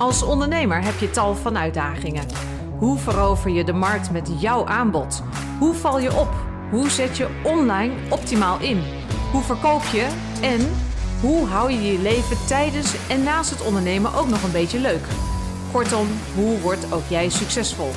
Als ondernemer heb je tal van uitdagingen. Hoe verover je de markt met jouw aanbod? Hoe val je op? Hoe zet je online optimaal in? Hoe verkoop je? En hoe hou je je leven tijdens en naast het ondernemen ook nog een beetje leuk? Kortom, hoe wordt ook jij succesvol?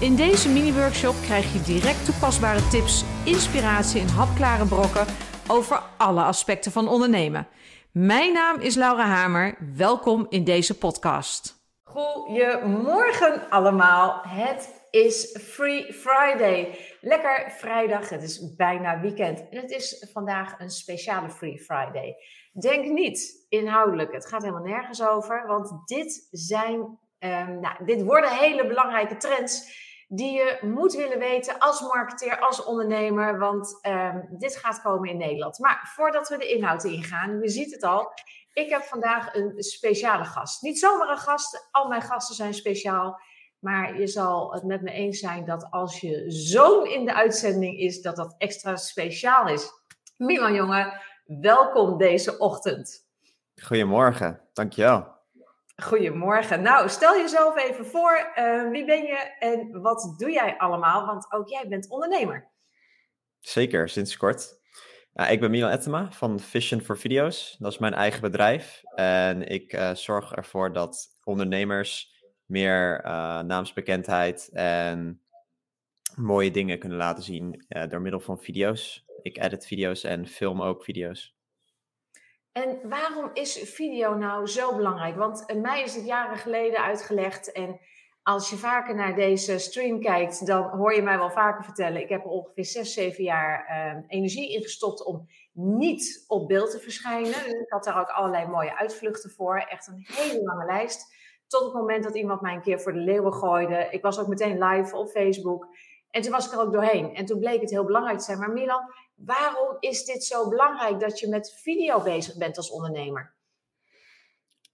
In deze mini-workshop krijg je direct toepasbare tips, inspiratie en hapklare brokken over alle aspecten van ondernemen. Mijn naam is Laura Hamer. Welkom in deze podcast. Goedemorgen allemaal. Het is Free Friday. Lekker vrijdag. Het is bijna weekend. En het is vandaag een speciale Free Friday. Denk niet inhoudelijk. Het gaat helemaal nergens over. Want dit zijn, um, nou, dit worden hele belangrijke trends die je moet willen weten als marketeer, als ondernemer, want um, dit gaat komen in Nederland. Maar voordat we de inhoud ingaan, je ziet het al, ik heb vandaag een speciale gast. Niet zomaar een gast, al mijn gasten zijn speciaal. Maar je zal het met me eens zijn dat als je zoon in de uitzending is, dat dat extra speciaal is. Milan jongen, welkom deze ochtend. Goedemorgen, dankjewel. Goedemorgen. Nou, stel jezelf even voor. Uh, wie ben je en wat doe jij allemaal? Want ook jij bent ondernemer. Zeker, sinds kort. Nou, ik ben Milan Ettema van Vision for Video's. Dat is mijn eigen bedrijf. En ik uh, zorg ervoor dat ondernemers meer uh, naamsbekendheid en mooie dingen kunnen laten zien door middel van video's. Ik edit video's en film ook video's. En waarom is video nou zo belangrijk? Want eh, mij is het jaren geleden uitgelegd. En als je vaker naar deze stream kijkt, dan hoor je mij wel vaker vertellen. Ik heb er ongeveer 6, 7 jaar uh, energie in gestopt om niet op beeld te verschijnen. Dus ik had daar ook allerlei mooie uitvluchten voor. Echt een hele lange lijst. Tot het moment dat iemand mij een keer voor de leeuwen gooide. Ik was ook meteen live op Facebook. En toen was ik er ook doorheen. En toen bleek het heel belangrijk te zijn. Maar Milan, waarom is dit zo belangrijk dat je met video bezig bent als ondernemer?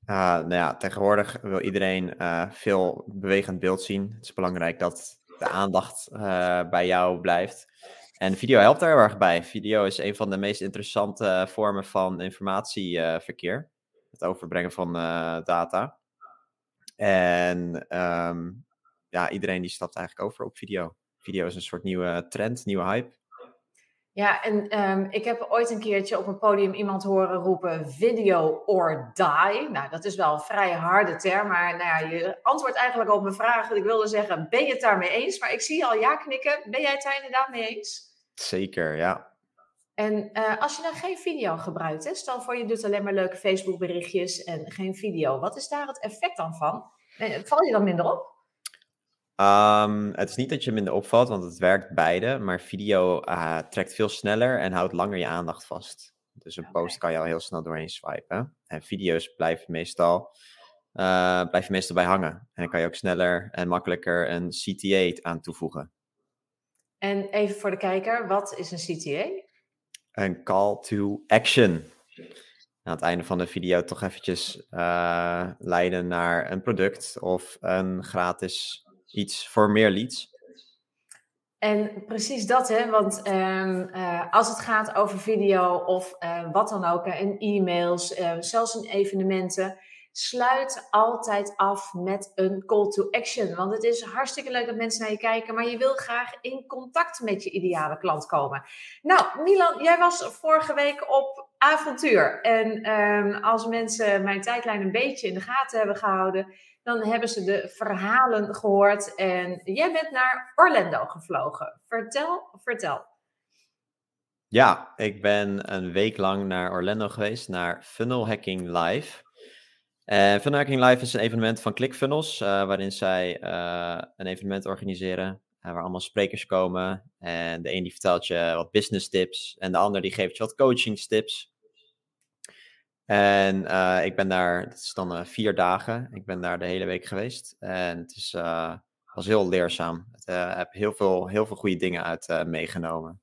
Uh, nou ja, tegenwoordig wil iedereen uh, veel bewegend beeld zien. Het is belangrijk dat de aandacht uh, bij jou blijft. En video helpt daar heel erg bij. Video is een van de meest interessante vormen van informatieverkeer. het overbrengen van data. En um, ja, iedereen die stapt eigenlijk over op video. Video is een soort nieuwe trend, nieuwe hype. Ja, en um, ik heb ooit een keertje op een podium iemand horen roepen video or die. Nou, dat is wel een vrij harde term, maar nou ja, je antwoordt eigenlijk op mijn vraag. Ik wilde zeggen, ben je het daarmee eens? Maar ik zie al ja knikken. Ben jij het daar inderdaad mee eens? Zeker, ja. En uh, als je dan geen video gebruikt, hè, stel voor je doet alleen maar leuke Facebook berichtjes en geen video. Wat is daar het effect dan van? Val je dan minder op? Um, het is niet dat je minder opvalt, want het werkt beide. Maar video uh, trekt veel sneller en houdt langer je aandacht vast. Dus een okay. post kan je al heel snel doorheen swipen. En video's blijven meestal, uh, blijven meestal bij hangen. En dan kan je ook sneller en makkelijker een CTA aan toevoegen. En even voor de kijker, wat is een CTA? Een call to action. Aan het einde van de video toch eventjes uh, leiden naar een product of een gratis iets voor meer leads. En precies dat, hè? Want um, uh, als het gaat over video of uh, wat dan ook, en e-mails, uh, zelfs in evenementen, sluit altijd af met een call to action. Want het is hartstikke leuk dat mensen naar je kijken, maar je wil graag in contact met je ideale klant komen. Nou, Milan, jij was vorige week op avontuur. En um, als mensen mijn tijdlijn een beetje in de gaten hebben gehouden, dan hebben ze de verhalen gehoord. En jij bent naar Orlando gevlogen. Vertel, vertel. Ja, ik ben een week lang naar Orlando geweest, naar Funnel Hacking Live. En Funnel Hacking Live is een evenement van ClickFunnels, uh, waarin zij uh, een evenement organiseren. Waar allemaal sprekers komen. En de een die vertelt je wat business tips. En de ander die geeft je wat coachingstips. En uh, ik ben daar, het is dan uh, vier dagen. Ik ben daar de hele week geweest. En het is, uh, was heel leerzaam. Ik heb heel veel, heel veel goede dingen uit meegenomen.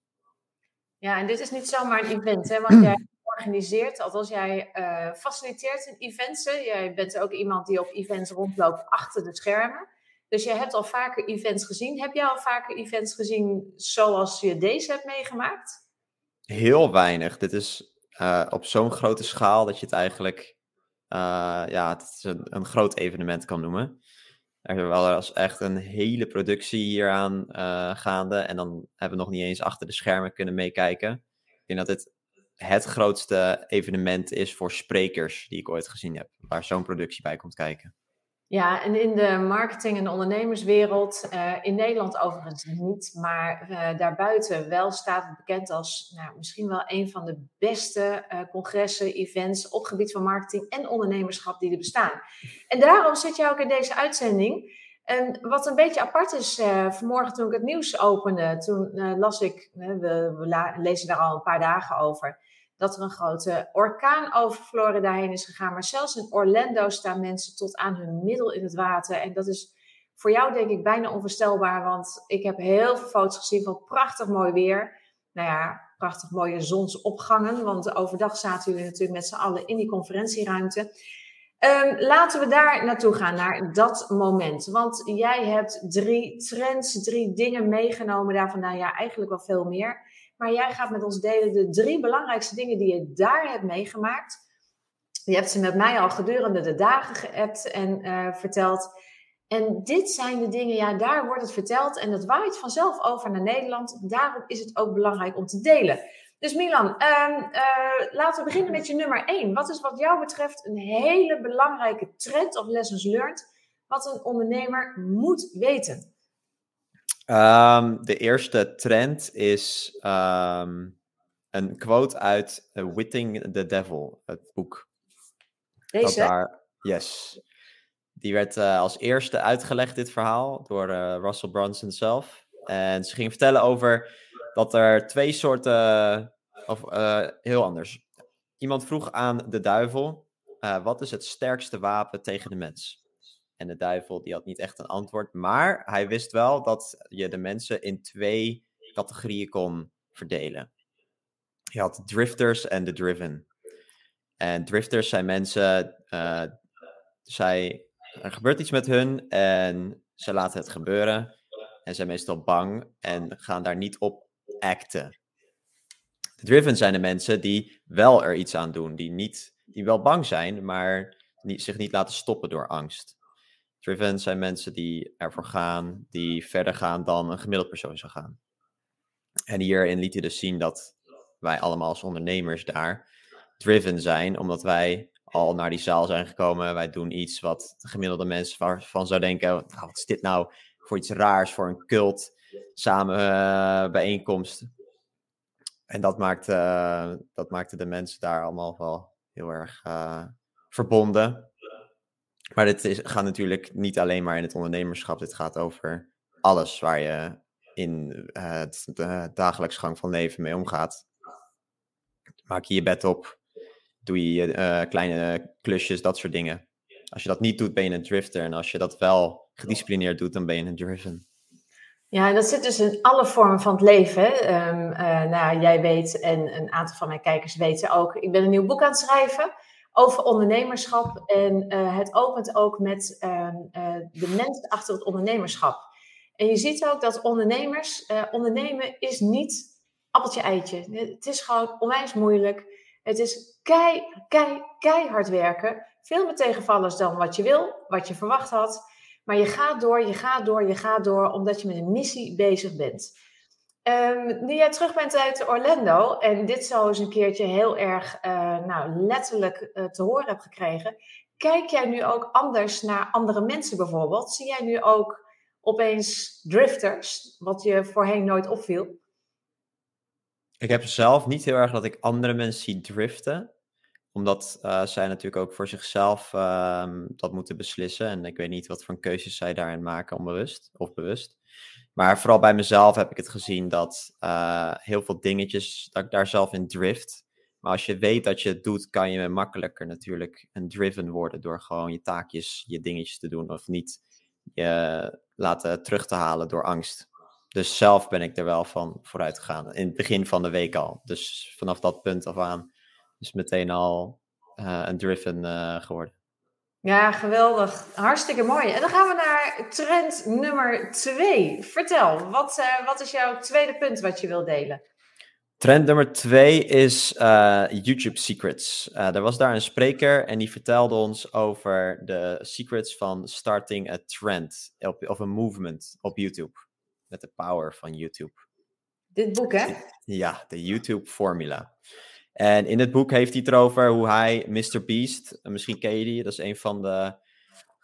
Ja, en dit is niet zomaar een event, hè? Want jij organiseert, althans jij faciliteert in events. Hè? Jij bent ook iemand die op events rondloopt achter de schermen. Dus jij hebt al vaker events gezien. Heb jij al vaker events gezien zoals je deze hebt meegemaakt? Heel weinig. Dit is uh, op zo'n grote schaal dat je het eigenlijk ja, het is een, groot evenement kan noemen. Er als echt een hele productie hieraan uh, gaande. En dan hebben we nog niet eens achter de schermen kunnen meekijken. Ik denk dat dit het grootste evenement is voor sprekers die ik ooit gezien heb. Waar zo'n productie bij komt kijken. Ja, en in de marketing- en ondernemerswereld, uh, in Nederland overigens niet, maar uh, daarbuiten wel staat het bekend als nou, misschien wel een van de beste uh, congressen, events op gebied van marketing en ondernemerschap die er bestaan. En daarom zit je ook in deze uitzending. En wat een beetje apart is, vanmorgen toen ik het nieuws opende, toen las ik, we lezen daar al een paar dagen over, dat er een grote orkaan over Florida heen is gegaan. Maar zelfs in Orlando staan mensen tot aan hun middel in het water. En dat is voor jou denk ik bijna onvoorstelbaar, want ik heb heel veel foto's gezien van prachtig mooi weer. Nou ja, prachtig mooie zonsopgangen, want overdag zaten jullie natuurlijk met z'n allen in die conferentieruimte. Um, laten we daar naartoe gaan, naar dat moment. Want jij hebt drie trends, drie dingen meegenomen daarvan. Nou ja, eigenlijk wel veel meer. Maar jij gaat met ons delen de drie belangrijkste dingen die je daar hebt meegemaakt. Je hebt ze met mij al gedurende de dagen geappt en uh, verteld. En dit zijn de dingen, ja, daar wordt het verteld en dat waait vanzelf over naar Nederland. Daarom is het ook belangrijk om te delen. Dus Milan, uh, uh, laten we beginnen met je nummer één. Wat is wat jou betreft een hele belangrijke trend of lessons learned, wat een ondernemer moet weten? Um, de eerste trend is um, een quote uit uh, Witting the Devil, het boek. Deze? Daar, yes. Die werd uh, als eerste uitgelegd, dit verhaal, door uh, Russell Brunson zelf. En ze ging vertellen over dat er twee soorten, of heel anders. Iemand vroeg aan de duivel, wat is het sterkste wapen tegen de mens? En de duivel die had niet echt een antwoord. Maar hij wist wel dat je de mensen in twee categorieën kon verdelen. Je had drifters en de driven. En drifters zijn mensen, uh, zij, er gebeurt iets met hun en ze laten het gebeuren. En zijn meestal bang en gaan daar niet op acten. De driven zijn de mensen die wel er iets aan doen, die, niet, die wel bang zijn, maar niet, zich niet laten stoppen door angst. Driven zijn mensen die ervoor gaan, die verder gaan dan een gemiddeld persoon zou gaan. En hierin liet hij dus zien dat wij allemaal als ondernemers daar driven zijn, omdat wij al naar die zaal zijn gekomen. Wij doen iets wat de gemiddelde mensen van zou denken: nou, wat is dit nou voor iets raars, voor een cult samen uh, bijeenkomst. En dat maakte, uh, dat maakte de mensen daar allemaal wel heel erg uh, verbonden. Maar dit is, gaat natuurlijk niet alleen maar in het ondernemerschap. Dit gaat over alles waar je in uh, het dagelijks gang van leven mee omgaat. Maak je je bed op, doe je uh, kleine klusjes, dat soort dingen. Als je dat niet doet, ben je een drifter. En als je dat wel gedisciplineerd doet, dan ben je een driven. Ja, dat zit dus in alle vormen van het leven. Um, uh, nou, jij weet en een aantal van mijn kijkers weten ook. Ik ben een nieuw boek aan het schrijven over ondernemerschap. En uh, het opent ook met uh, uh, de mensen achter het ondernemerschap. En je ziet ook dat ondernemers, ondernemen is niet appeltje eitje. Het is gewoon onwijs moeilijk. Het is kei, kei, keihard werken. Veel meer tegenvallers dan wat je wil, wat je verwacht had. Maar je gaat door, je gaat door, je gaat door, omdat je met een missie bezig bent. Um, nu jij terug bent uit Orlando en dit zo eens een keertje heel erg uh, nou, letterlijk uh, te horen hebt gekregen, kijk jij nu ook anders naar andere mensen bijvoorbeeld? Zie jij nu ook opeens drifters, wat je voorheen nooit opviel? Ik heb zelf niet heel erg dat ik andere mensen zie driften, omdat uh, zij natuurlijk ook voor zichzelf dat moeten beslissen. En ik weet niet wat voor keuzes zij daarin maken, onbewust of bewust. Maar vooral bij mezelf heb ik het gezien dat uh, heel veel dingetjes, dat ik daar zelf in drift. Maar als je weet dat je het doet, kan je makkelijker natuurlijk een driven worden door gewoon je taakjes, je dingetjes te doen of niet je laten terug te halen door angst. Dus zelf ben ik er wel van vooruit gegaan. In het begin van de week al. Dus vanaf dat punt af aan is meteen al uh, een driven uh, geworden. Ja, geweldig. Hartstikke mooi. En dan gaan we naar trend nummer twee. Vertel, wat, uh, wat is jouw tweede punt wat je wil delen? Trend nummer twee is uh, YouTube Secrets. Uh, er was daar een spreker en die vertelde ons over de secrets van starting a trend of een movement op YouTube. Met de power van YouTube. Dit boek, hè? Ja, de YouTube Formula. En in het boek heeft hij het erover hoe hij Mr. Beast, misschien ken je die, dat is een van de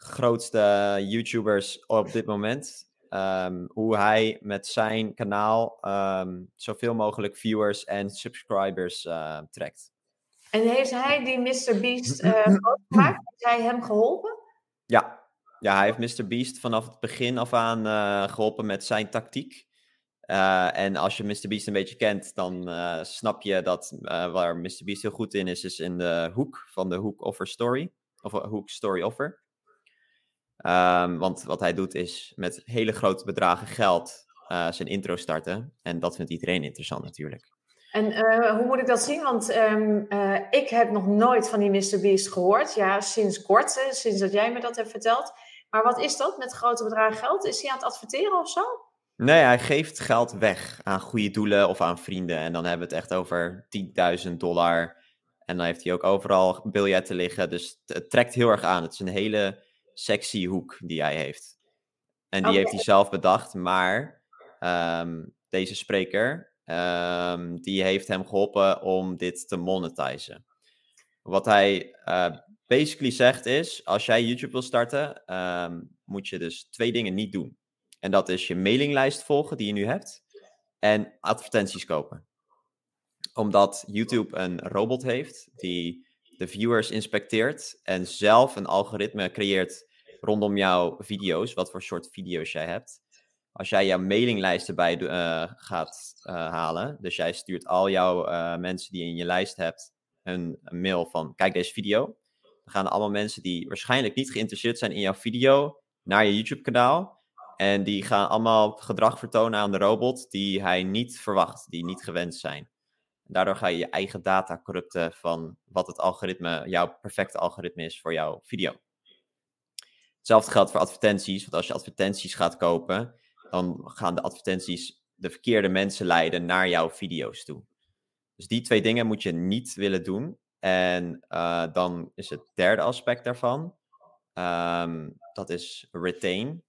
grootste YouTubers op dit moment. Um, hoe hij met zijn kanaal um, zoveel mogelijk viewers en subscribers uh, trekt. En heeft hij die Mr. Beast uh, gemaakt? Heeft hij hem geholpen? Ja. ja, hij heeft Mr. Beast vanaf het begin af aan uh, geholpen met zijn tactiek. Uh, en als je Mr. Beast een beetje kent, dan uh, snap je dat waar Mr. Beast heel goed in is, is in de hoek van de hoek offer story. Of hoek story offer. Um, want wat hij doet is met hele grote bedragen geld zijn intro starten. En dat vindt iedereen interessant natuurlijk. En hoe moet ik dat zien? Want um, ik heb nog nooit van die Mr. Beast gehoord. Ja, sinds kort, hè, sinds dat jij me dat hebt verteld. Maar wat is dat met grote bedragen geld? Is hij aan het adverteren of zo? Nee, hij geeft geld weg aan goede doelen of aan vrienden. En dan hebben we het echt over 10.000 dollar. En dan heeft hij ook overal biljetten liggen. Dus het trekt heel erg aan. Het is een hele sexy hoek die hij heeft. En die okay. heeft hij zelf bedacht. Maar um, deze spreker, um, die heeft hem geholpen om dit te monetizen. Wat hij uh, basically zegt is, als jij YouTube wil starten, um, moet je dus twee dingen niet doen. En dat is je mailinglijst volgen die je nu hebt. En advertenties kopen. Omdat YouTube een robot heeft die de viewers inspecteert en zelf een algoritme creëert rondom jouw video's, wat voor soort video's jij hebt. Als jij jouw mailinglijst erbij uh, gaat uh, halen, dus jij stuurt al jouw uh, mensen die in je lijst hebt een, een mail van kijk deze video. Dan gaan allemaal mensen die waarschijnlijk niet geïnteresseerd zijn in jouw video naar je YouTube kanaal. En die gaan allemaal gedrag vertonen aan de robot die hij niet verwacht, die niet gewenst zijn. Daardoor ga je je eigen data corrupten van wat het algoritme, jouw perfecte algoritme is voor jouw video. Hetzelfde geldt voor advertenties, want als je advertenties gaat kopen, dan gaan de advertenties de verkeerde mensen leiden naar jouw video's toe. Dus die twee dingen moet je niet willen doen. En uh, dan is het derde aspect daarvan, um, dat is retain.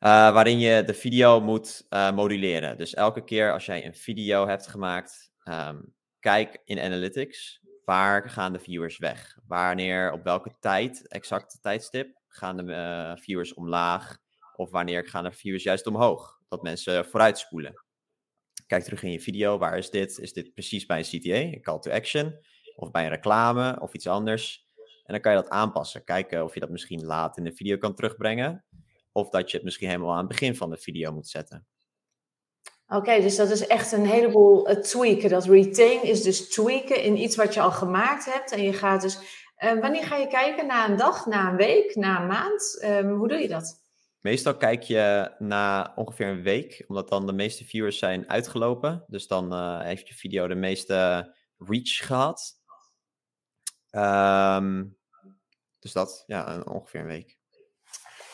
Uh, waarin je de video moet uh, moduleren. Dus elke keer als jij een video hebt gemaakt, um, kijk in Analytics, waar gaan de viewers weg? Wanneer, op welke tijd, exacte tijdstip, gaan de uh, viewers omlaag? Of wanneer gaan de viewers juist omhoog? Dat mensen vooruitspoelen. Kijk terug in je video, waar is dit? Is dit precies bij een CTA, een call to action? Of bij een reclame of iets anders? En dan kan je dat aanpassen. Kijken of je dat misschien laat in de video kan terugbrengen. Of dat je het misschien helemaal aan het begin van de video moet zetten. Oké, okay, dus dat is echt een heleboel uh, tweaken. Dat retain is dus tweaken in iets wat je al gemaakt hebt. En je gaat dus. Uh, wanneer ga je kijken? Na een dag, na een week, na een maand? Um, hoe doe je dat? Meestal kijk je na ongeveer een week, omdat dan de meeste viewers zijn uitgelopen. Dus dan uh, heeft je video de meeste reach gehad. Um, dus dat, ja, ongeveer een week.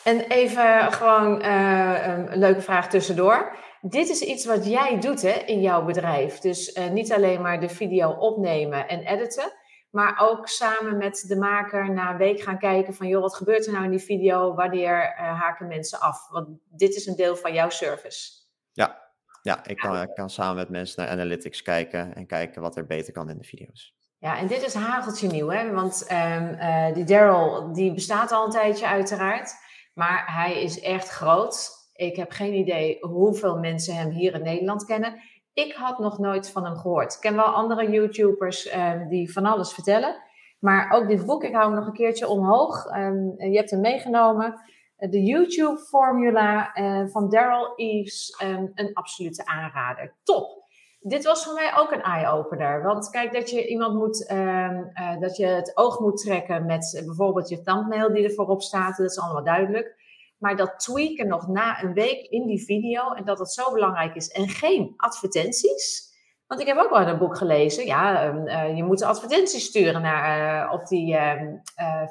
En even gewoon uh, een leuke vraag tussendoor. Dit is iets wat jij doet hè, in jouw bedrijf. Dus uh, niet alleen maar de video opnemen en editen, maar ook samen met de maker na een week gaan kijken van, joh, wat gebeurt er nou in die video? Wanneer uh, haken mensen af? Want dit is een deel van jouw service. Ja, ja ik, kan, ik kan samen met mensen naar analytics kijken en kijken wat er beter kan in de video's. Ja, en dit is hageltje nieuw, hè? Want um, uh, die Daryl, die bestaat al een tijdje uiteraard. Maar hij is echt groot. Ik heb geen idee hoeveel mensen hem hier in Nederland kennen. Ik had nog nooit van hem gehoord. Ik ken wel andere YouTubers um, die van alles vertellen. Maar ook dit boek, ik hou hem nog een keertje omhoog. Um, je hebt hem meegenomen. De YouTube-formula uh, van Daryl Eves, um, een absolute aanrader. Top! Dit was voor mij ook een eye-opener. Want kijk, dat je iemand moet, uh, dat je het oog moet trekken met bijvoorbeeld je thumbnail die er voorop staat, dat is allemaal duidelijk. Maar dat tweaken nog na een week in die video en dat het zo belangrijk is en geen advertenties. Want ik heb ook wel een boek gelezen. Ja, uh, je moet advertenties sturen naar, op die ehm,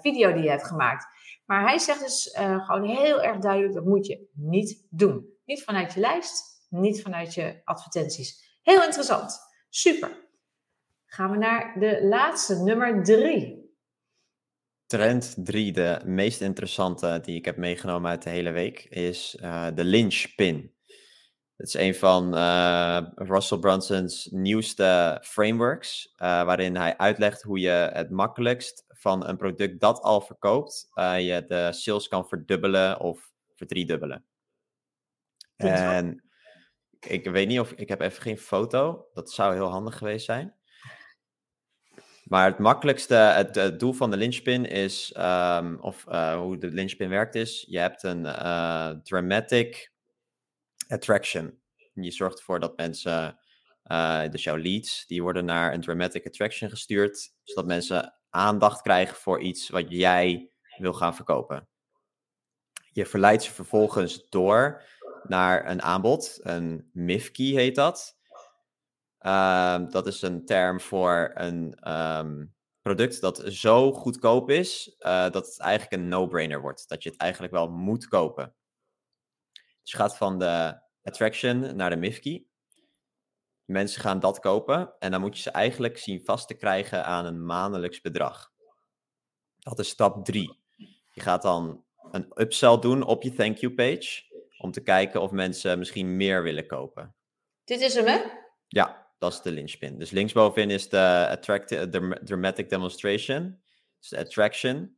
video die je hebt gemaakt. Maar hij zegt dus gewoon heel erg duidelijk: dat moet je niet doen. Niet vanuit je lijst, niet vanuit je advertenties Heel interessant. Super. Gaan we naar de laatste, nummer drie. Trend 3, de meest interessante die ik heb meegenomen uit de hele week, is uh, de lynchpin. Het is een van uh, Russell Brunson's nieuwste frameworks, uh, waarin hij uitlegt hoe je het makkelijkst van een product dat al verkoopt, je de sales kan verdubbelen of verdriedubbelen. En ik weet niet of ik heb even geen foto. Dat zou heel handig geweest zijn. Maar het makkelijkste, het, doel van de linchpin is, um, of uh, hoe de linchpin werkt is, je hebt een uh, dramatic attraction. Je zorgt ervoor dat mensen, uh, dus jouw leads, die worden naar een dramatic attraction gestuurd, zodat mensen aandacht krijgen voor iets wat jij wil gaan verkopen. Je verleidt ze vervolgens door naar een aanbod, een MIFKey heet dat. Ehm, dat is een term voor een ehm, product dat zo goedkoop is uh, dat het eigenlijk een no-brainer wordt. Dat je het eigenlijk wel moet kopen. Dus je gaat van de attraction naar de MIFKey. Mensen gaan dat kopen en dan moet je ze eigenlijk zien vast te krijgen aan een maandelijks bedrag. Dat is stap 3. Je gaat dan een upsell doen op je thank you page om te kijken of mensen misschien meer willen kopen. Dit is hem, hè? Ja, dat is de linchpin. Dus linksbovenin is de, attractive, de dramatic demonstration. Dus de attraction.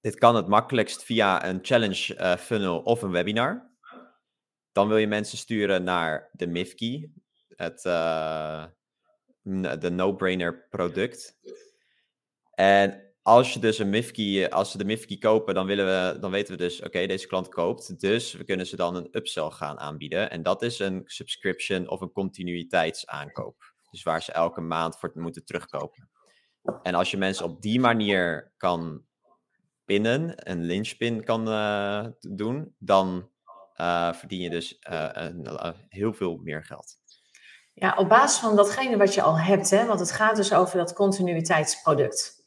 Dit kan het makkelijkst via een challenge uh, funnel of een webinar. Dan wil je mensen sturen naar de MIFKey, het uh, de no-brainer product. En als je dus een Mifkey, als ze de Mifkey kopen, dan, willen we, dan weten we dus, oké, deze klant koopt. Dus we kunnen ze dan een upsell gaan aanbieden. En dat is een subscription of een continuïteitsaankoop. Dus waar ze elke maand voor moeten terugkopen. En als je mensen op die manier kan pinnen, een lynchpin kan uh, doen, dan uh, verdien je dus heel veel meer geld. Ja, op basis van datgene wat je al hebt, hè, want het gaat dus over dat continuïteitsproduct.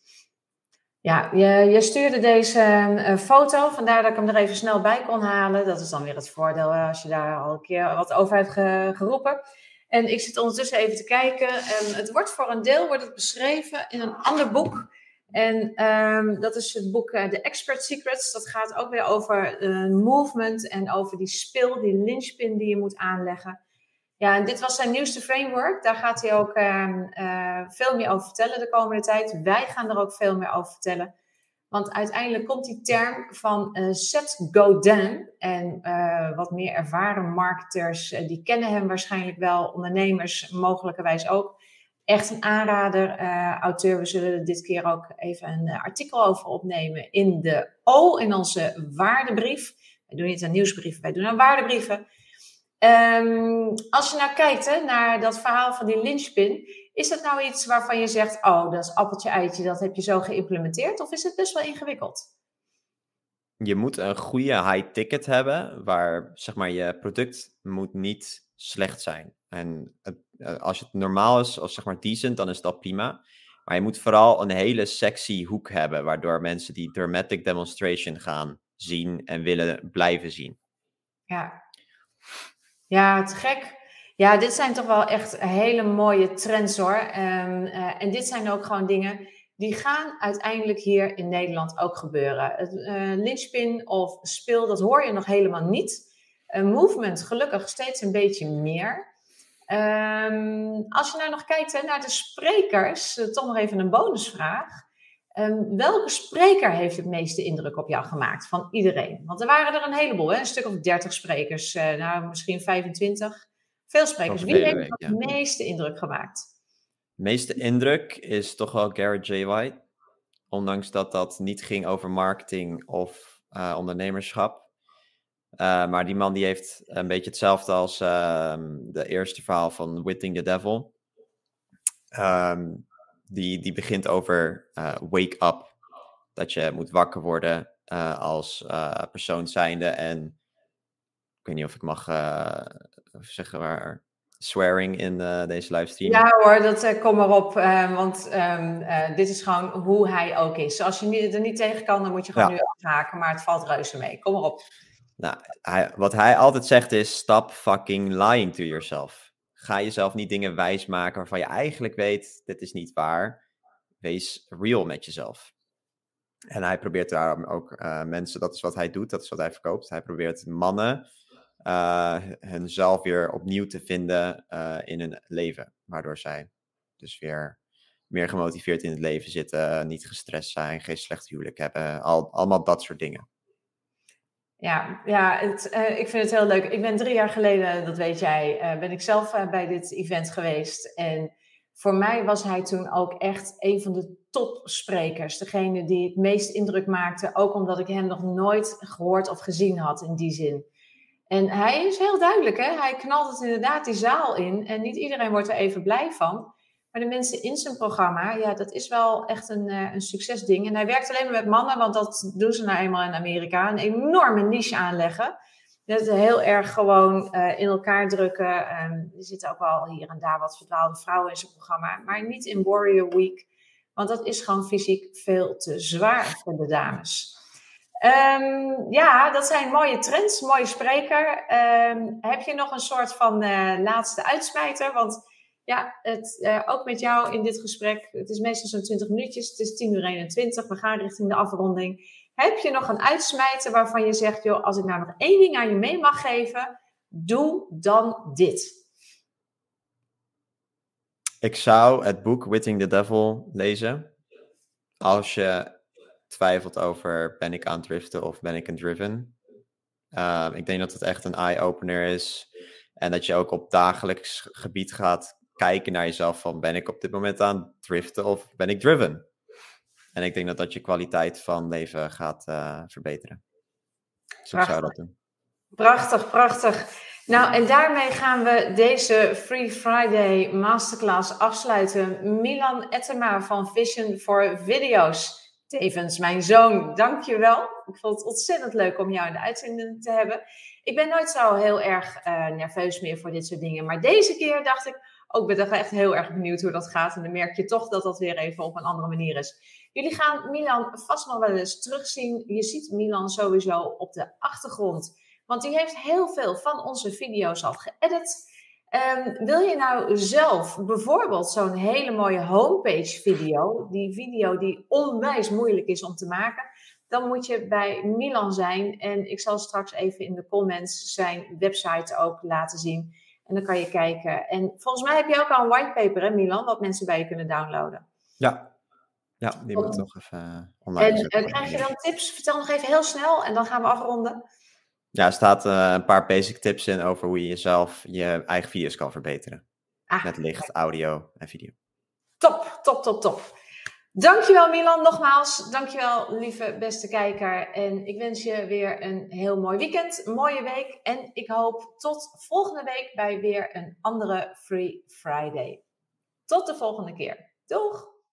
Ja, je, je stuurde deze uh, foto, vandaar dat ik hem er even snel bij kon halen. Dat is dan weer het voordeel als je daar al een keer wat over hebt ge geroepen. En ik zit ondertussen even te kijken. En het wordt voor een deel wordt het beschreven in een ander boek. En um, dat is het boek uh, The Expert Secrets. Dat gaat ook weer over movement en over die spil, die linchpin die je moet aanleggen. Ja, en dit was zijn nieuwste framework. Daar gaat hij ook uh, uh, veel meer over vertellen de komende tijd. Wij gaan er ook veel meer over vertellen. Want uiteindelijk komt die term van uh, Seth Godin. En uh, wat meer ervaren marketers, die kennen hem waarschijnlijk wel. Ondernemers mogelijkerwijs ook. Echt een aanrader, auteur. We zullen dit keer ook even een artikel over opnemen in de O, in onze waardebrief. Wij doen niet een nieuwsbrief, wij doen een waardebrieven. Um, als je nou kijkt hè, naar dat verhaal van die lynchpin, is dat nou iets waarvan je zegt, oh, dat is appeltje eitje, dat heb je zo geïmplementeerd, of is het best wel ingewikkeld? Je moet een goede high ticket hebben, waar zeg maar je product moet niet slecht zijn. En eh, als het normaal is, of zeg maar decent, dan is dat prima. Maar je moet vooral een hele sexy hoek hebben, waardoor mensen die dramatic demonstration gaan zien en willen blijven zien. Ja, ja, te gek. Ja, dit zijn toch wel echt hele mooie trends hoor. Um, uh, en dit zijn ook gewoon dingen die gaan uiteindelijk hier in Nederland ook gebeuren. Het uh, linchpin of spil, dat hoor je nog helemaal niet. Een movement, gelukkig steeds een beetje meer. Um, als je nou nog kijkt hè, naar de sprekers, uh, toch nog even een bonusvraag. Um, welke spreker heeft het meeste indruk op jou gemaakt van iedereen? Want er waren er een heleboel, hè? een stuk of 30 sprekers, uh, nou misschien 25. Veel sprekers. Wie heeft het meeste indruk gemaakt? De meeste indruk is toch wel Garrett J. White. Ondanks dat dat niet ging over marketing of uh, ondernemerschap. Uh, maar die man die heeft een beetje hetzelfde als ehm, de eerste verhaal van Witting the Devil. Um, die, die begint over uh, wake up. Dat je moet wakker worden uh, als uh, persoon zijnde. En ik weet niet of ik mag zeggen waar swearing in deze livestream. Ja hoor, dat kom maar op. want um, dit is gewoon hoe hij ook is. Als je er niet tegen kan, dan moet je gewoon ja. nu afhaken. Maar het valt reuze mee. Kom maar op. Nou, hij, wat hij altijd zegt is: stop fucking lying to yourself. Ga jezelf niet dingen wijsmaken waarvan je eigenlijk weet, dit is niet waar. Wees real met jezelf. En hij probeert daarom ook uh, mensen, dat is wat hij doet, dat is wat hij verkoopt. Hij probeert mannen uh, hunzelf weer opnieuw te vinden uh, in hun leven. Waardoor zij dus weer meer gemotiveerd in het leven zitten, niet gestrest zijn, geen slecht huwelijk hebben. Al, allemaal dat soort dingen. Ja, ja het, uh, ik vind het heel leuk. Ik ben drie jaar geleden, dat weet jij, uh, ben ik zelf uh, bij dit event geweest. En voor mij was hij toen ook echt een van de topsprekers. Degene die het meest indruk maakte, ook omdat ik hem nog nooit gehoord of gezien had in die zin. En hij is heel duidelijk, hè? hij knalt het inderdaad die zaal in. En niet iedereen wordt er even blij van. Maar de mensen in zijn programma, ja, dat is wel echt een, uh, een succesding. En hij werkt alleen maar met mannen, want dat doen ze nou eenmaal in Amerika. Een enorme niche aanleggen. Dat is heel erg gewoon uh, in elkaar drukken. Um, er zitten ook wel hier en daar wat verdwaalde vrouwen in zijn programma. Maar niet in Warrior Week. Want dat is gewoon fysiek veel te zwaar voor de dames. Um, ja, dat zijn mooie trends, mooie spreker. Um, heb je nog een soort van uh, laatste uitsmijter? Want ja, het, uh, ook met jou in dit gesprek, het is meestal zo'n 20 minuutjes, het is 10 uur 21, we gaan richting de afronding. Heb je nog een uitsmijter waarvan je zegt, joh, als ik nou nog één ding aan je mee mag geven, doe dan dit. Ik zou het boek Witting the Devil lezen. Als je twijfelt over ben ik aan het driften of ben ik een driven. Uh, ik denk dat het echt een eye-opener is. En dat je ook op dagelijks gebied gaat kijken naar jezelf van ben ik op dit moment aan driften of ben ik driven? En ik denk dat dat je kwaliteit van leven gaat uh, verbeteren. Dus prachtig. ik zou dat doen. Prachtig, prachtig. Nou, en daarmee gaan we deze Free Friday Masterclass afsluiten. Milan Ettema van Vision for Video's. Tevens mijn zoon, dankjewel. Ik vond het ontzettend leuk om jou in de uitzending te hebben. Ik ben nooit zo heel erg uh, nerveus meer voor dit soort dingen. Maar deze keer dacht ik, ook ben echt heel erg benieuwd hoe dat gaat. En dan merk je toch dat dat weer even op een andere manier is. Jullie gaan Milan vast nog wel eens terugzien. Je ziet Milan sowieso op de achtergrond. Want die heeft heel veel van onze video's al geëdit. Um, wil je nou zelf bijvoorbeeld zo'n hele mooie homepage video, die video die onwijs moeilijk is om te maken, dan moet je bij Milan zijn. En ik zal straks even in de comments zijn website ook laten zien. En dan kan je kijken. En volgens mij heb je ook al een whitepaper, hè Milan, wat mensen bij je kunnen downloaden. Ja, ja die moet ik nog even uh, online En krijg je dan tips? Vertel nog even heel snel en dan gaan we afronden. Ja, er staat uh, een paar basic tips in over hoe je jezelf je eigen video's kan verbeteren. Ah, Met licht, audio en video. Top, top, top, top. Dankjewel Milan, nogmaals. Dankjewel lieve beste kijker. En ik wens je weer een heel mooi weekend, mooie week. En ik hoop tot volgende week bij weer een andere Free Friday. Tot de volgende keer. Doeg!